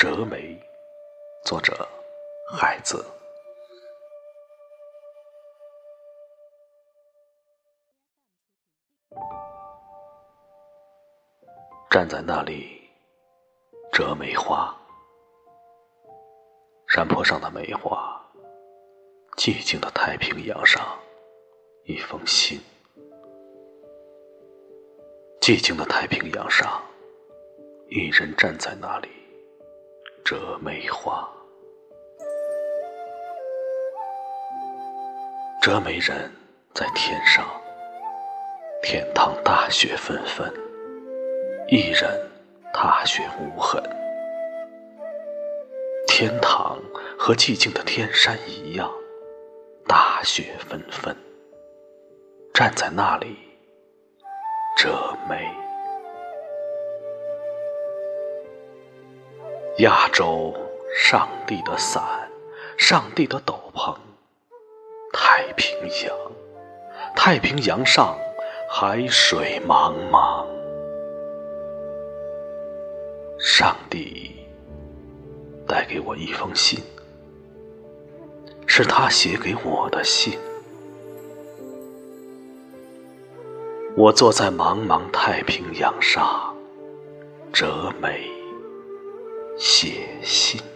折梅，作者海子。站在那里，折梅花。山坡上的梅花，寂静的太平洋上，一封信。寂静的太平洋上，一人站在那里，折梅花。折梅人在天上，天堂大雪纷纷。一人踏雪无痕，天堂和寂静的天山一样，大雪纷纷。站在那里，折梅。亚洲，上帝的伞，上帝的斗篷。太平洋，太平洋上，海水茫茫。上帝带给我一封信，是他写给我的信。我坐在茫茫太平洋上，折梅心。